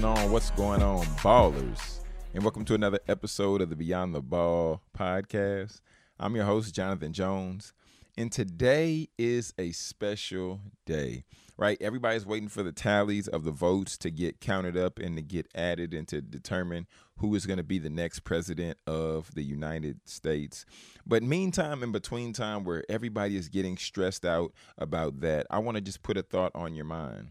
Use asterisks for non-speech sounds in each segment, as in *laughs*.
going on? What's going on, ballers? And welcome to another episode of the Beyond the Ball podcast. I'm your host, Jonathan Jones. And today is a special day, right? Everybody's waiting for the tallies of the votes to get counted up and to get added and to determine who is going to be the next president of the United States. But meantime, in between time, where everybody is getting stressed out about that, I want to just put a thought on your mind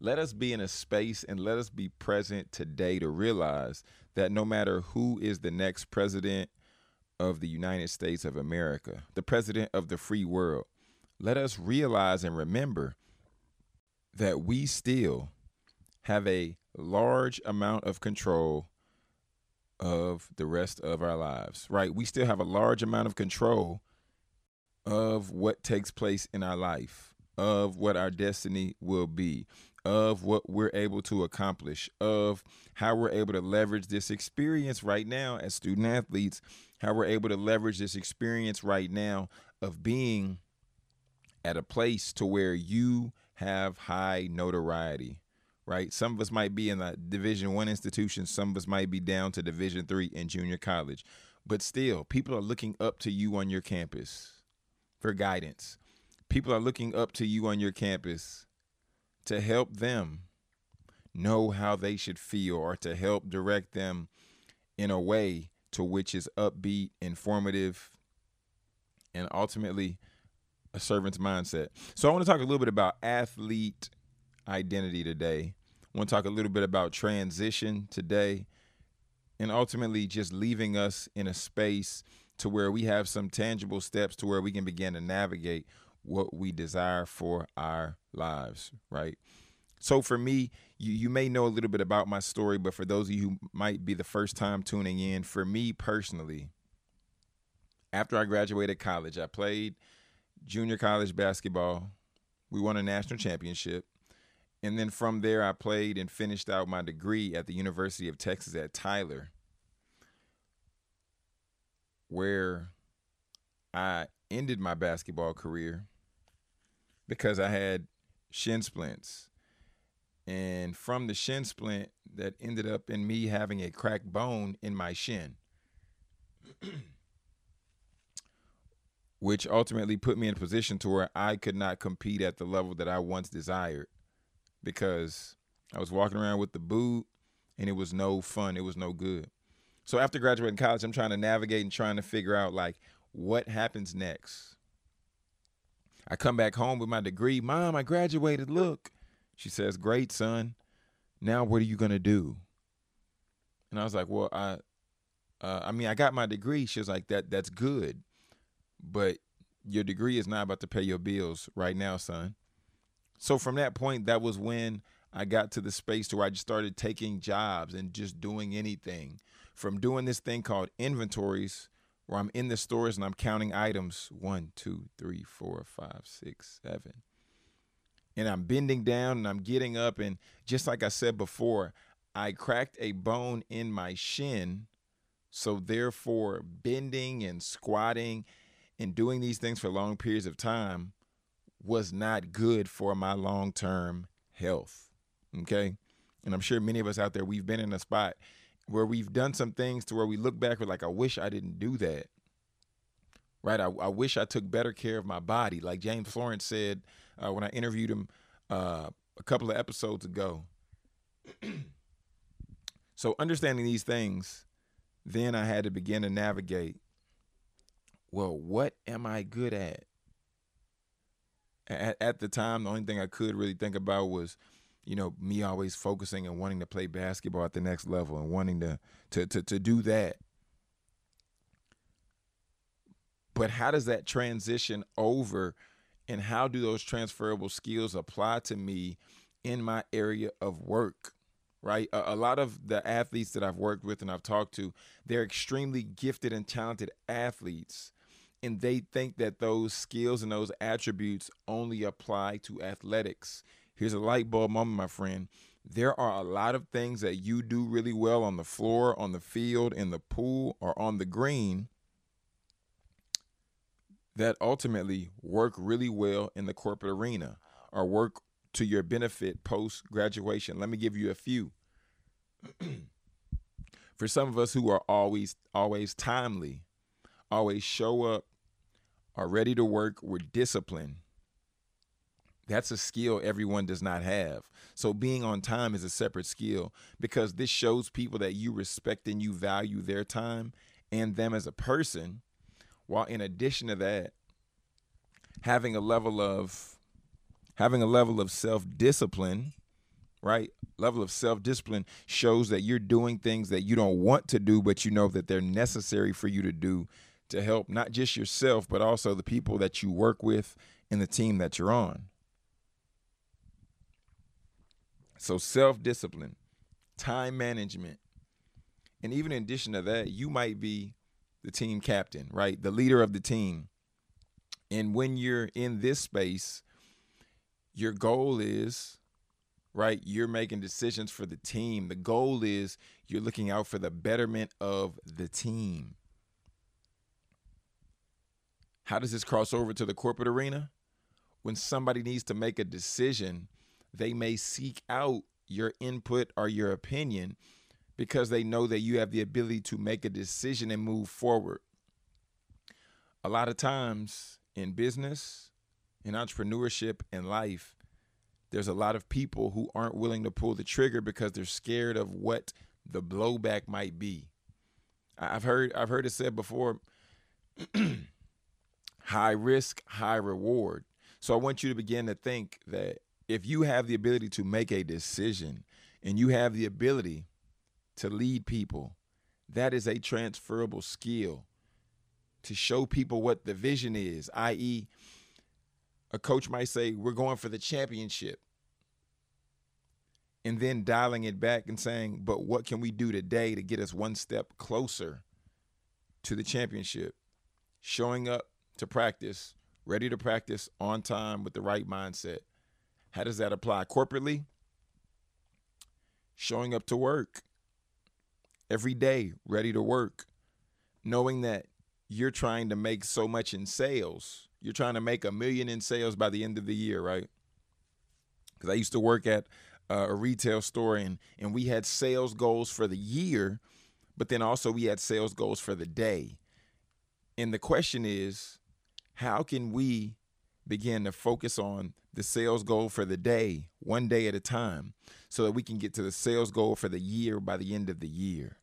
let us be in a space and let us be present today to realize that no matter who is the next president of the United States of America, the president of the free world, let us realize and remember that we still have a large amount of control of the rest of our lives, right? We still have a large amount of control of what takes place in our life, of what our destiny will be of what we're able to accomplish, of how we're able to leverage this experience right now as student athletes, how we're able to leverage this experience right now of being at a place to where you have high notoriety right? Some of us might be in a division one institution. Some of us might be down to division three in junior college. But still people are looking up to you on your campus for guidance. People are looking up to you on your campus to help them know how they should feel or to help direct them in a way to which is upbeat, informative, and ultimately a servant's mindset. So I want to talk a little bit about athlete identity today. I want to talk a little bit about transition today and ultimately just leaving us in a space to where we have some tangible steps to where we can begin to navigate what we desire for our lives, right? So for me, you, you may know a little bit about my story, but for those of you who might be the first time tuning in, for me personally, after I graduated college, I played junior college basketball. We won a national championship. And then from there, I played and finished out my degree at the University of Texas at Tyler, where I ended my basketball career because I had shin splints. And from the shin splint, that ended up in me having a cracked bone in my shin, *clears throat* which ultimately put me in a position to where I could not compete at the level that I once desired because I was walking around with the boot and it was no fun. It was no good. So after graduating college, I'm trying to navigate and trying to figure out like what happens next. I come back home with my degree. Mom, I graduated. Look. She says, Great, son. Now what are you gonna do? And I was like, Well, I uh, I mean, I got my degree. She was like, That that's good. But your degree is not about to pay your bills right now, son. So from that point, that was when I got to the space to where I just started taking jobs and just doing anything. From doing this thing called inventories where I'm in the stores and I'm counting items one, two, three, four, five, six, seven. And I'm bending down and I'm getting up. And just like I said before, I cracked a bone in my shin. So, therefore, bending and squatting and doing these things for long periods of time was not good for my long term health. Okay. And I'm sure many of us out there, we've been in a spot where we've done some things to where we look back, we're like, I wish I didn't do that. Right? I, I wish I took better care of my body. Like James Florence said uh, when I interviewed him uh, a couple of episodes ago. *clears throat* so, understanding these things, then I had to begin to navigate well, what am I good at? At, at the time, the only thing I could really think about was you know, me always focusing and wanting to play basketball at the next level and wanting to to to, to do that. But how does that transition over and how do those transferable skills apply to me in my area of work? Right? A, a lot of the athletes that I've worked with and I've talked to, they're extremely gifted and talented athletes and they think that those skills and those attributes only apply to athletics Here's a light bulb moment, my friend. There are a lot of things that you do really well on the floor, on the field, in the pool, or on the green that ultimately work really well in the corporate arena or work to your benefit post graduation. Let me give you a few. *clears throat* For some of us who are always always timely, always show up, are ready to work, we're disciplined. That's a skill everyone does not have. So being on time is a separate skill because this shows people that you respect and you value their time and them as a person. While in addition to that, having a level of having a level of self-discipline, right? Level of self-discipline shows that you're doing things that you don't want to do but you know that they're necessary for you to do to help not just yourself but also the people that you work with and the team that you're on. So self-discipline, time management, and even in addition to that, you might be the team captain, right? The leader of the team. And when you're in this space, your goal is, right? You're making decisions for the team. The goal is you're looking out for the betterment of the team. How does this cross over to the corporate arena? When somebody needs to make a decision, they may seek out your input or your opinion because they know that you have the ability to make a decision and move forward. A lot of times in business, in entrepreneurship, in life, there's a lot of people who aren't willing to pull the trigger because they're scared of what the blowback might be. I've heard I've heard it said before *clears throat* high risk, high reward. So I want you to begin to think that if you have the ability to make a decision and you have the ability to lead people. That is a transferable skill to show people what the vision is, i.e., a coach might say, We're going for the championship. And then dialing it back and saying, But what can we do today to get us one step closer to the championship? Showing up to practice, ready to practice on time with the right mindset. How does that apply corporately? Showing up to work every day ready to work, knowing that you're trying to make so much in sales. You're trying to make a million in sales by the end of the year, right? Because I used to work at uh, a retail store and, and we had sales goals for the year, but then also we had sales goals for the day. And the question is, how can we begin to focus on the sales goal for the day, one day at a time, so that we can get to the sales goal for the year by the end of the year?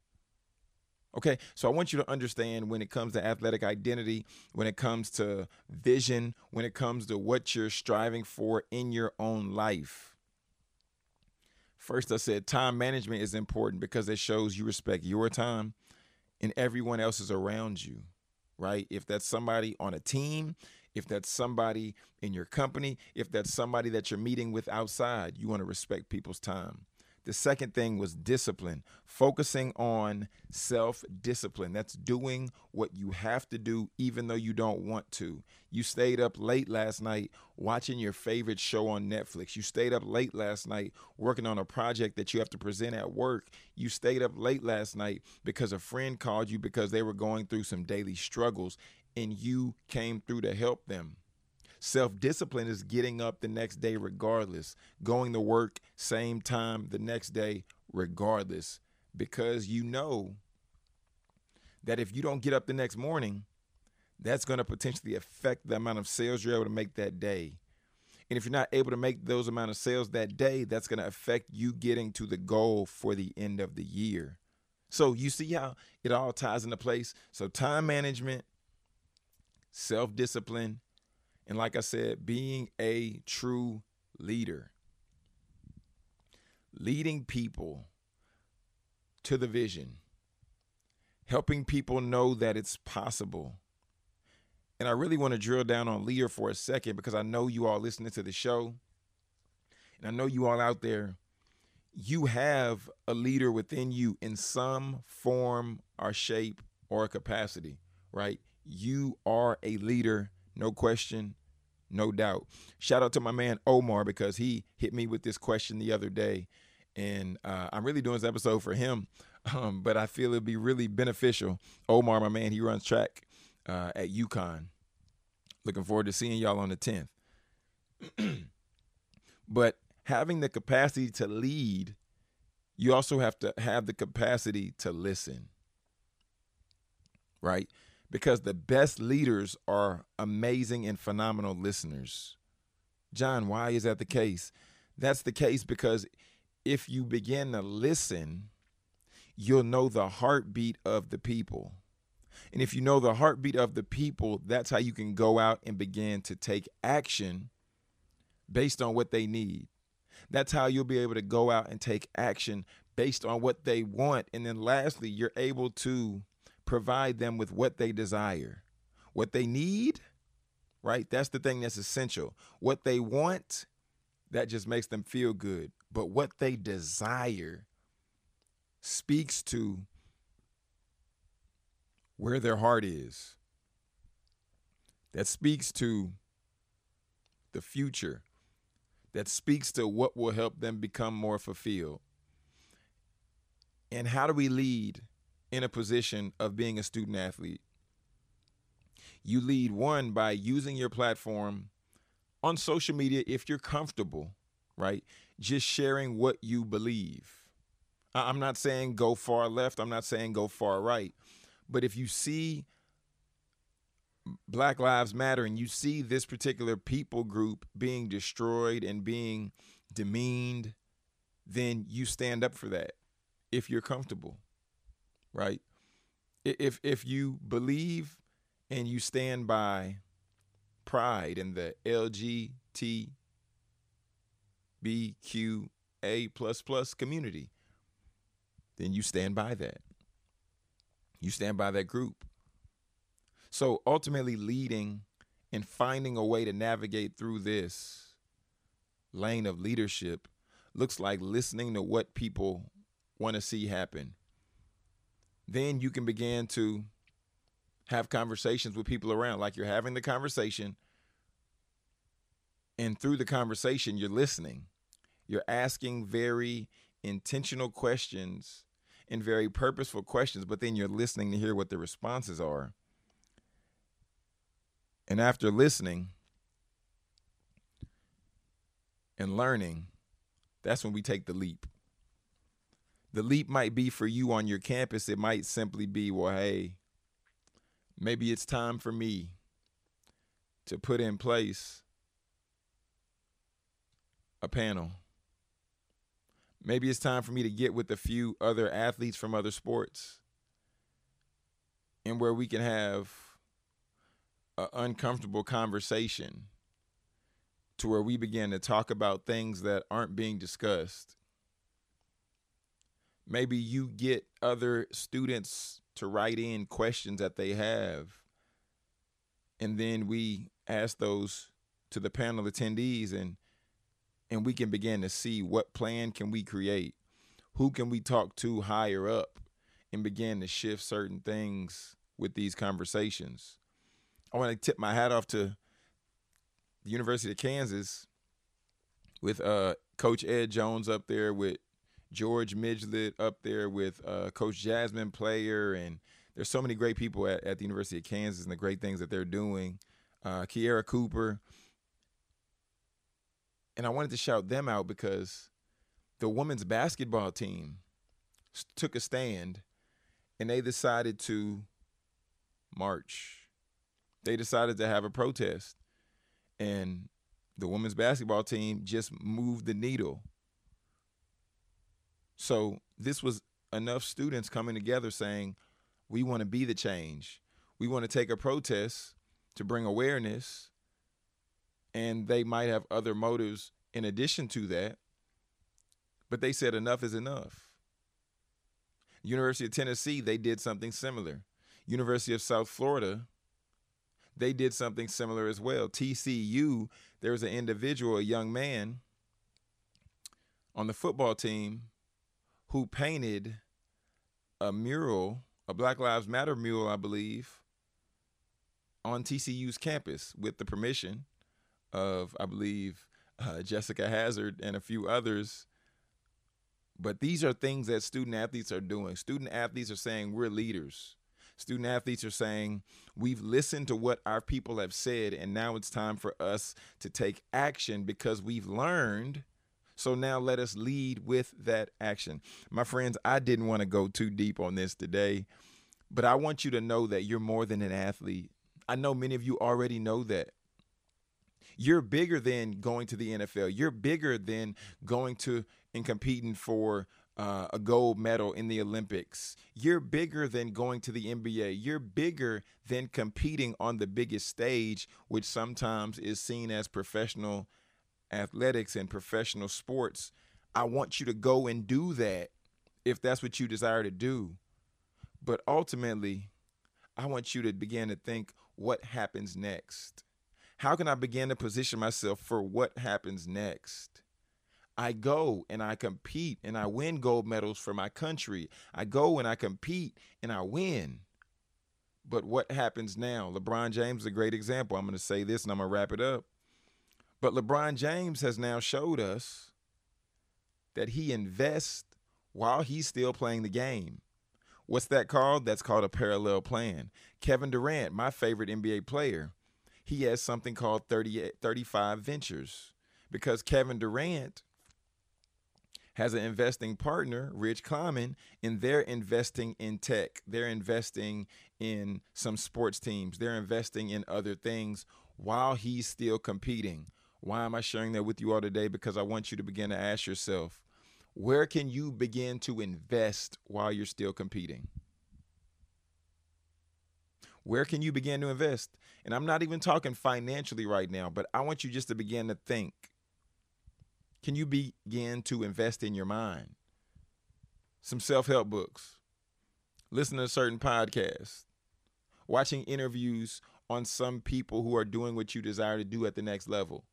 Okay, so I want you to understand when it comes to athletic identity, when it comes to vision, when it comes to what you're striving for in your own life. First, I said time management is important because it shows you respect your time and everyone else is around you, right? If that's somebody on a team, if that's somebody in your company, if that's somebody that you're meeting with outside, you want to respect people's time. The second thing was discipline, focusing on self discipline. That's doing what you have to do, even though you don't want to. You stayed up late last night watching your favorite show on Netflix. You stayed up late last night working on a project that you have to present at work. You stayed up late last night because a friend called you because they were going through some daily struggles and you came through to help them. Self discipline is getting up the next day regardless, going to work same time the next day regardless, because you know that if you don't get up the next morning, that's going to potentially affect the amount of sales you're able to make that day. And if you're not able to make those amount of sales that day, that's going to affect you getting to the goal for the end of the year. So you see how it all ties into place. So time management, self-discipline, and like I said, being a true leader, leading people to the vision, helping people know that it's possible. And I really want to drill down on leader for a second because I know you all listening to the show. And I know you all out there, you have a leader within you in some form or shape or capacity, right? You are a leader no question, no doubt. Shout out to my man Omar because he hit me with this question the other day. And uh, I'm really doing this episode for him, *laughs* um, but I feel it'd be really beneficial. Omar, my man, he runs track uh, at UConn. Looking forward to seeing y'all on the 10th. *clears throat* But having the capacity to lead, you also have to have the capacity to listen. Right? Because the best leaders are amazing and phenomenal listeners. John, why is that the case? That's the case because if you begin to listen, you'll know the heartbeat of the people. And if you know the heartbeat of the people, that's how you can go out and begin to take action based on what they need. That's how you'll be able to go out and take action based on what they want. And then lastly, you're able to provide them with what they desire. What they need, right? That's the thing that's essential. What they want, that just makes them feel good. But what they desire speaks to where their heart is. That speaks to the future. That speaks to what will help them become more fulfilled. And how do we lead in a position of being a student athlete? You lead one by using your platform on social media if you're comfortable, right? Just sharing what you believe. I'm not saying go far left, I'm not saying go far right. But if you see Black Lives Matter and you see this particular people group being destroyed and being demeaned, then you stand up for that if you're comfortable, right? If if you believe and you stand by pride in the LGBTQA plus plus community, then you stand by that. You stand by that group. So ultimately, leading and finding a way to navigate through this lane of leadership looks like listening to what people want to see happen. Then you can begin to have conversations with people around, like you're having the conversation. And through the conversation, you're listening. You're asking very intentional questions and very purposeful questions, but then you're listening to hear what the responses are. And after listening and learning, that's when we take the leap. The leap might be for you on your campus. It might simply be, well, hey, maybe it's time for me to put in place a panel Maybe it's time for me to get with a few other athletes from other sports and where we can have an uncomfortable conversation to where we begin to talk about things that aren't being discussed. Maybe you get other students to write in questions that they have, and then we ask those to the panel attendees and and we can begin to see what plan can we create? Who can we talk to higher up and begin to shift certain things with these conversations? I want to tip my hat off to the university of kansas with uh, coach ed jones up there with george midget up there with uh, coach jasmine player and there's so many great people at, at the university of kansas and the great things that they're doing uh, kiera cooper and I wanted to shout them out because the women's basketball team took a stand and they decided to march. They decided to have a protest. And the women's basketball team just moved the needle. So this was enough students coming together saying, we want to be the change. We want to take a protest to bring awareness and they might have other motives in addition to that. But they said enough is enough. University of Tennessee, they did something similar. University of South Florida, they did something similar as well. TCU, there was an individual, a young man on the football team who painted a mural, a Black Lives Matter mural, I believe, on TCU's campus with the permission of, I believe, *laughs* uh, Jessica Hazard and a few others. But these are things that student athletes are doing. Student athletes are saying we're leaders. Student athletes are saying, We've listened to what our people have said, and now it's time for us to take action because we've learned. So now let us lead with that action. My friends, I didn't want to go too deep on this today, but I want you to know that you're more than an athlete. I know many of you already know that. You're bigger than going to the NFL. You're bigger than going to and competing for uh, a gold medal in the Olympics. You're bigger than going to the NBA. You're bigger than competing on the biggest stage, which sometimes is seen as professional athletics and professional sports. I want you to go and do that if that's what you desire to do. But ultimately, I want you to begin to think what happens next. How can I begin to position myself for what happens next? I go and I compete and I win gold medals for my country. I go and I compete and I win. But what happens now? LeBron James is a great example. I'm going to say this and I'm going to wrap it up. But LeBron James has now showed us that he invests while he's still playing the game. What's that called? That's called a parallel plan. Kevin Durant, my favorite NBA player, he has something called 30, 35 Ventures because Kevin Durant has an investing partner, Rich Kleiman, and they're investing in tech. They're investing in some sports teams. They're investing in other things while he's still competing. Why am I sharing that with you all today? Because I want you to begin to ask yourself, where can you begin to invest while you're still competing? Where can you begin to invest? And I'm not even talking financially right now, but I want you just to begin to think can you begin to invest in your mind? Some self help books, listen to certain podcasts, watching interviews on some people who are doing what you desire to do at the next level.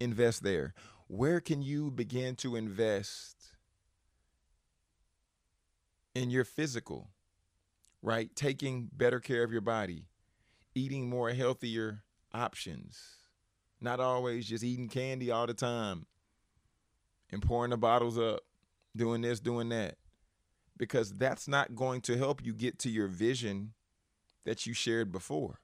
Invest there. Where can you begin to invest in your physical, right? Taking better care of your body, eating more healthier options, not always just eating candy all the time and pouring the bottles up, doing this, doing that. Because that's not going to help you get to your vision that you shared before.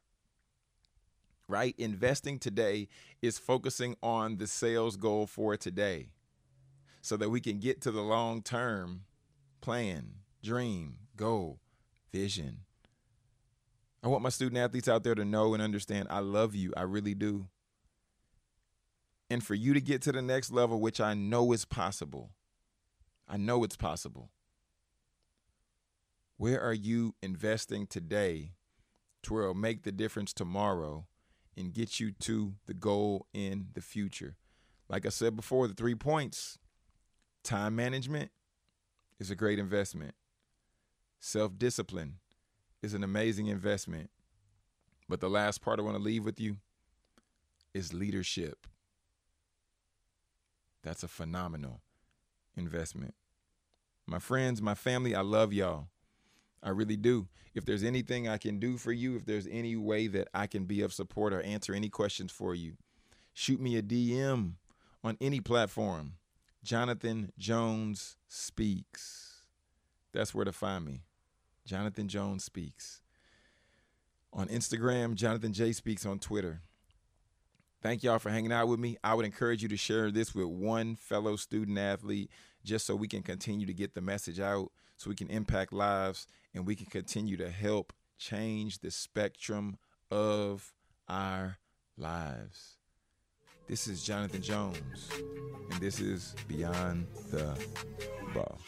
Right? Investing today is focusing on the sales goal for today so that we can get to the long term plan, dream, goal, vision. I want my student athletes out there to know and understand I love you. I really do and for you to get to the next level, which I know is possible. I know it's possible. Where are you investing today to where it'll make the difference tomorrow and get you to the goal in the future? Like I said before, the three points time management is a great investment, self discipline is an amazing investment. But the last part I want to leave with you is leadership. That's a phenomenal investment. My friends, my family, I love y'all. I really do. If there's anything I can do for you, if there's any way that I can be of support or answer any questions for you, shoot me a DM on any platform. Jonathan Jones Speaks. That's where to find me. Jonathan Jones Speaks. On Instagram, Jonathan J Speaks on Twitter. Thank y'all for hanging out with me. I would encourage you to share this with one fellow student athlete just so we can continue to get the message out, so we can impact lives, and we can continue to help change the spectrum of our lives. This is Jonathan Jones, and this is Beyond the Ball.